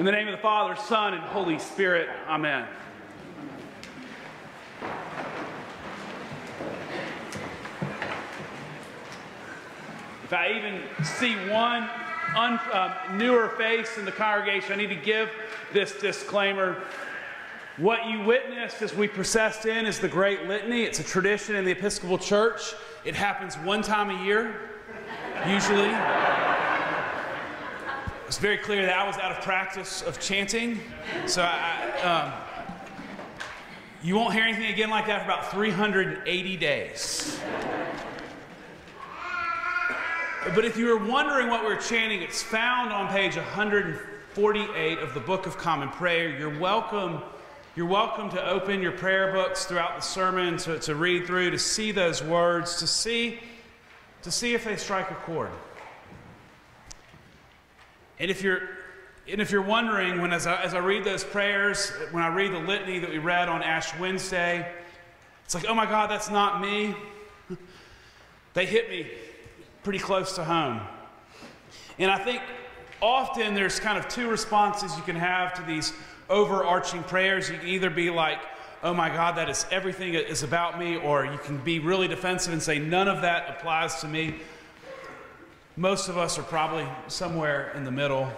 In the name of the Father, Son, and Holy Spirit, Amen. If I even see one uh, newer face in the congregation, I need to give this disclaimer. What you witnessed as we processed in is the Great Litany. It's a tradition in the Episcopal Church. It happens one time a year, usually. It's very clear that I was out of practice of chanting. So I, um, you won't hear anything again like that for about 380 days. But if you were wondering what we we're chanting, it's found on page 148 of the Book of Common Prayer. You're welcome. You're welcome to open your prayer books throughout the sermon to, to read through, to see those words, to see, to see if they strike a chord. And if you're and if you're wondering, when as I, as I read those prayers, when I read the litany that we read on Ash Wednesday, it's like, oh my God, that's not me. they hit me pretty close to home. And I think often there's kind of two responses you can have to these overarching prayers. You can either be like, oh my God, that is everything is about me, or you can be really defensive and say, none of that applies to me. Most of us are probably somewhere in the middle.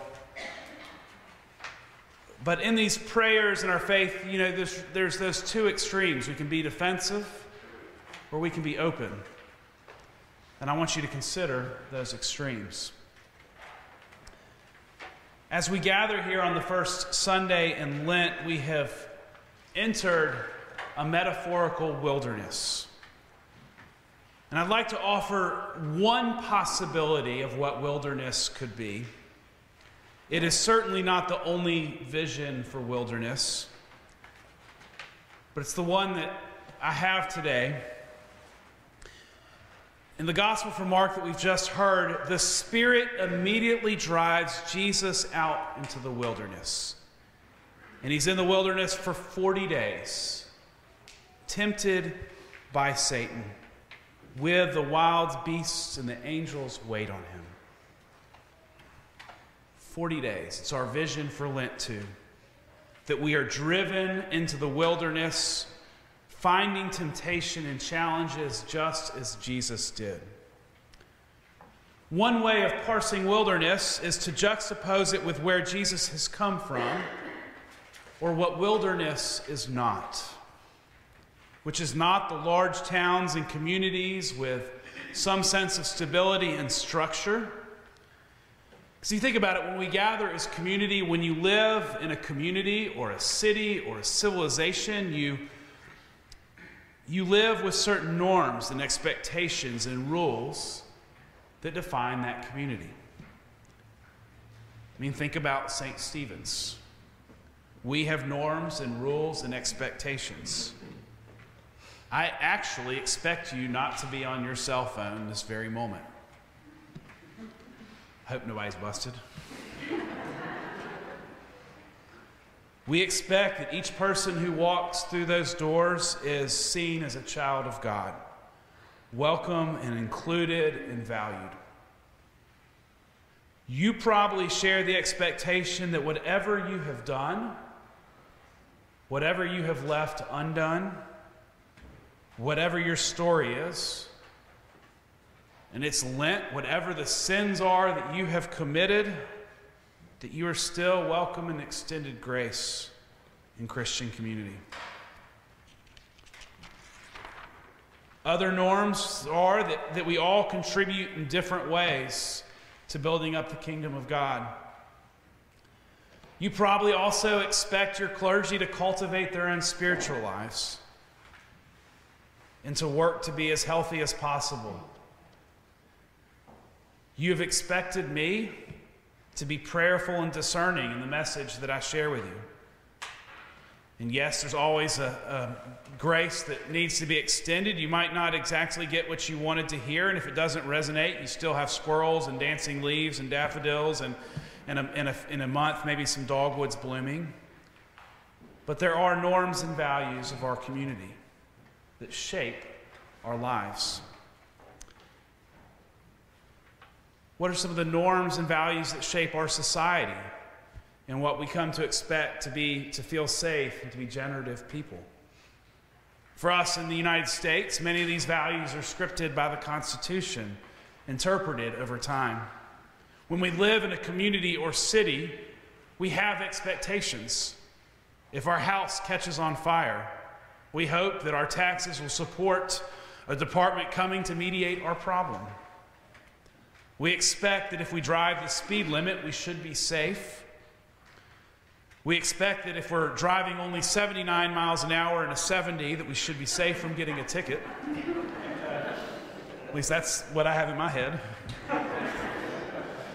But in these prayers and our faith, you know, there's, there's those two extremes. We can be defensive or we can be open. And I want you to consider those extremes. As we gather here on the first Sunday in Lent, we have entered a metaphorical wilderness. And I'd like to offer one possibility of what wilderness could be. It is certainly not the only vision for wilderness, but it's the one that I have today. In the Gospel from Mark that we've just heard, the Spirit immediately drives Jesus out into the wilderness. And he's in the wilderness for 40 days, tempted by Satan, with the wild beasts and the angels wait on him. 40 days. It's our vision for Lent too. That we are driven into the wilderness finding temptation and challenges just as Jesus did. One way of parsing wilderness is to juxtapose it with where Jesus has come from, or what wilderness is not, which is not the large towns and communities with some sense of stability and structure. So you think about it, when we gather as community, when you live in a community or a city or a civilization, you you live with certain norms and expectations and rules that define that community. I mean, think about St. Stephen's. We have norms and rules and expectations. I actually expect you not to be on your cell phone this very moment. I Hope nobody's busted. We expect that each person who walks through those doors is seen as a child of God, welcome and included and valued. You probably share the expectation that whatever you have done, whatever you have left undone, whatever your story is, and it's Lent, whatever the sins are that you have committed, that you are still welcome in extended grace in Christian community. Other norms are that, that we all contribute in different ways to building up the kingdom of God. You probably also expect your clergy to cultivate their own spiritual lives and to work to be as healthy as possible. You have expected me to be prayerful and discerning in the message that I share with you. And yes, there's always a, a, grace that needs to be extended. You might not exactly get what you wanted to hear, and if it doesn't resonate, you still have squirrels and dancing leaves and daffodils, and a, in a, in a month, maybe some dogwoods blooming. But there are norms and values of our community that shape our lives. What are some of the norms and values that shape our society? and what we come to expect to be to feel safe and to be generative people. For us in the United States, many of these values are scripted by the Constitution, interpreted over time. When we live in a community or city, we have expectations. If our house catches on fire, we hope that our taxes will support a department coming to mediate our problem. We expect that if we drive the speed limit, we should be safe. We expect that if we're driving only 79 miles an hour in a 70, that we should be safe from getting a ticket. At least that's what I have in my head.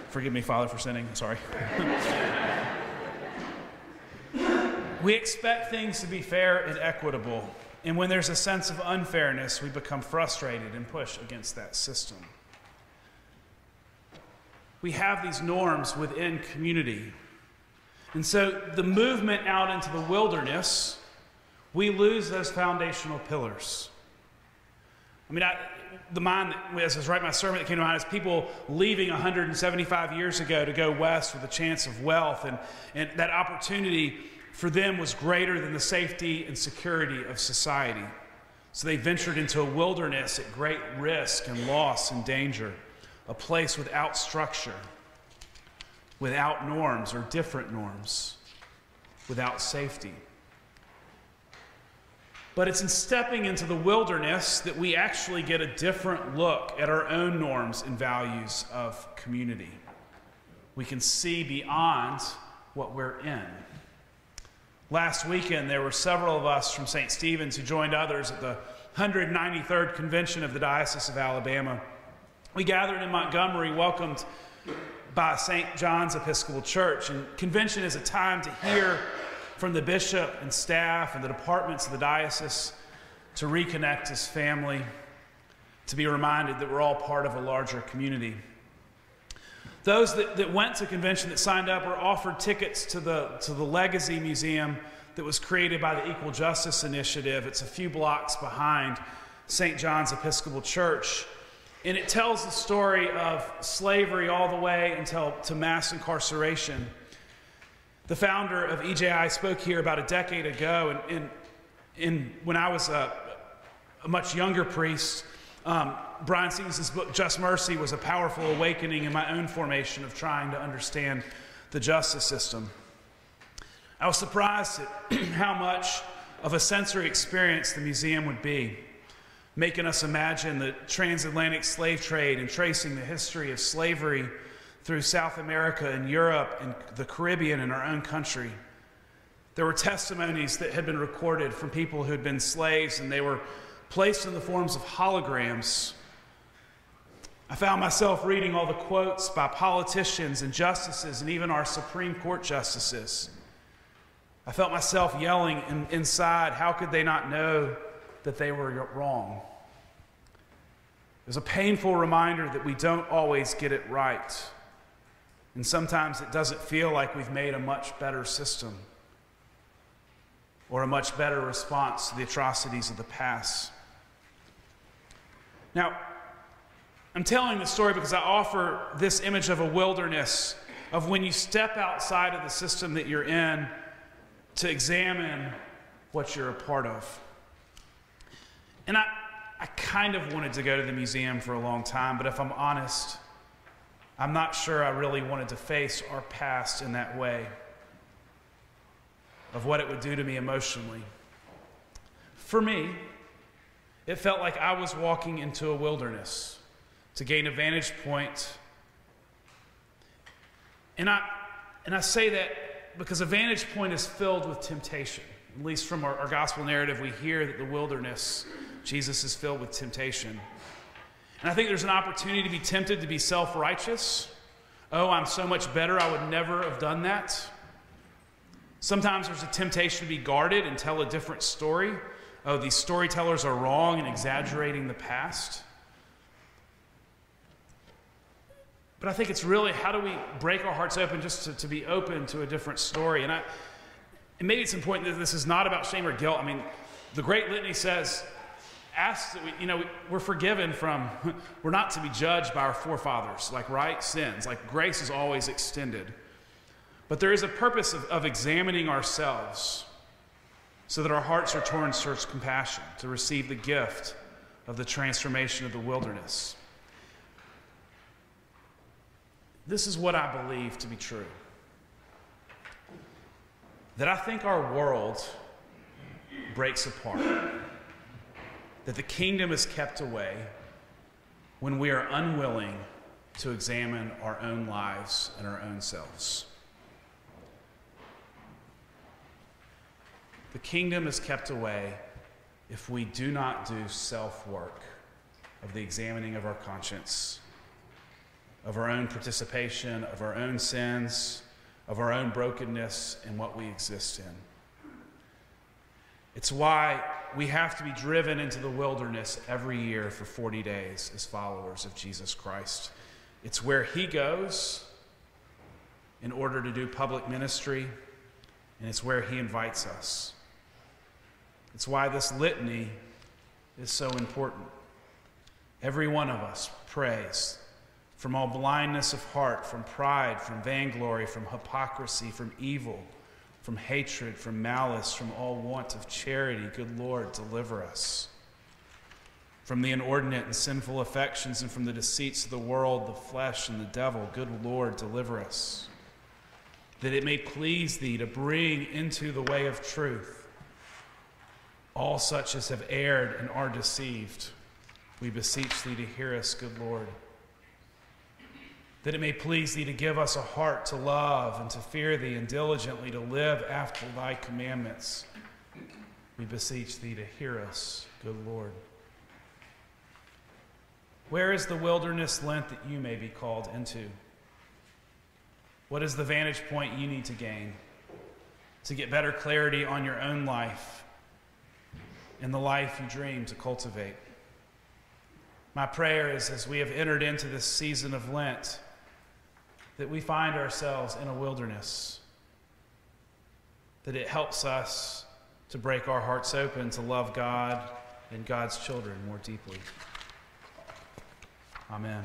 Forgive me, Father, for sinning. Sorry. we expect things to be fair and equitable. And when there's a sense of unfairness, we become frustrated and push against that system. We have these norms within community. And so the movement out into the wilderness, we lose those foundational pillars. I mean, I, the mind, that, as I was writing my sermon, that came to mind is people leaving 175 years ago to go west with a chance of wealth. And, and that opportunity for them was greater than the safety and security of society. So they ventured into a wilderness at great risk and loss and danger, a place without structure without norms or different norms, without safety. But it's in stepping into the wilderness that we actually get a different look at our own norms and values of community. We can see beyond what we're in. Last weekend, there were several of us from St. Stephen's who joined others at the 193rd Convention of the Diocese of Alabama. We gathered in Montgomery, welcomed by St. John's Episcopal Church. And convention is a time to hear from the bishop and staff and the departments of the diocese, to reconnect as family, to be reminded that we're all part of a larger community. Those that, that went to convention that signed up were offered tickets to the, to the Legacy Museum that was created by the Equal Justice Initiative. It's a few blocks behind St. John's Episcopal Church. And it tells the story of slavery all the way until to mass incarceration. The founder of EJI spoke here about a decade ago, and, and, and when I was a, a much younger priest, um, Bryan Stevenson's book, Just Mercy, was a powerful awakening in my own formation of trying to understand the justice system. I was surprised at how much of a sensory experience the museum would be making us imagine the transatlantic slave trade and tracing the history of slavery through South America and Europe and the Caribbean and our own country. There were testimonies that had been recorded from people who had been slaves, and they were placed in the forms of holograms. I found myself reading all the quotes by politicians and justices and even our Supreme Court justices. I felt myself yelling in, inside, how could they not know that they were wrong. It was a painful reminder that we don't always get it right. And sometimes it doesn't feel like we've made a much better system or a much better response to the atrocities of the past. Now, I'm telling this story because I offer this image of a wilderness, of when you step outside of the system that you're in to examine what you're a part of. And I, I kind of wanted to go to the museum for a long time, but if I'm honest, I'm not sure I really wanted to face our past in that way of what it would do to me emotionally. For me, it felt like I was walking into a wilderness to gain a vantage point. And I, and I say that because a vantage point is filled with temptation. At least from our, our gospel narrative, we hear that the wilderness Jesus is filled with temptation. And I think there's an opportunity to be tempted to be self righteous. Oh, I'm so much better, I would never have done that. Sometimes there's a temptation to be guarded and tell a different story. Oh, these storytellers are wrong and exaggerating the past. But I think it's really how do we break our hearts open just to, to be open to a different story? And, I, and maybe it's important that this is not about shame or guilt. I mean, the great litany says, asks that we, you know, we're forgiven from, we're not to be judged by our forefathers, like right sins. Like grace is always extended. But there is a purpose of, of examining ourselves so that our hearts are torn towards compassion to receive the gift of the transformation of the wilderness. This is what I believe to be true. That I think our world breaks apart, that the kingdom is kept away when we are unwilling to examine our own lives and our own selves. The kingdom is kept away if we do not do self work of the examining of our conscience, of our own participation, of our own sins, of our own brokenness and what we exist in. It's why we have to be driven into the wilderness every year for 40 days as followers of Jesus Christ. It's where He goes in order to do public ministry, and it's where He invites us. It's why this litany is so important. Every one of us prays from all blindness of heart, from pride, from vainglory, from hypocrisy, from evil, from hatred, from malice, from all want of charity. Good Lord, deliver us. From the inordinate and sinful affections and from the deceits of the world, the flesh, and the devil. Good Lord, deliver us. That it may please thee to bring into the way of truth all such as have erred and are deceived. We beseech thee to hear us, good Lord. That it may please thee to give us a heart to love and to fear thee and diligently to live after thy commandments. We beseech thee to hear us, good Lord. Where is the wilderness Lent that you may be called into? What is the vantage point you need to gain to get better clarity on your own life and the life you dream to cultivate? My prayer is as we have entered into this season of Lent, that we find ourselves in a wilderness, that it helps us to break our hearts open to love God and God's children more deeply. Amen.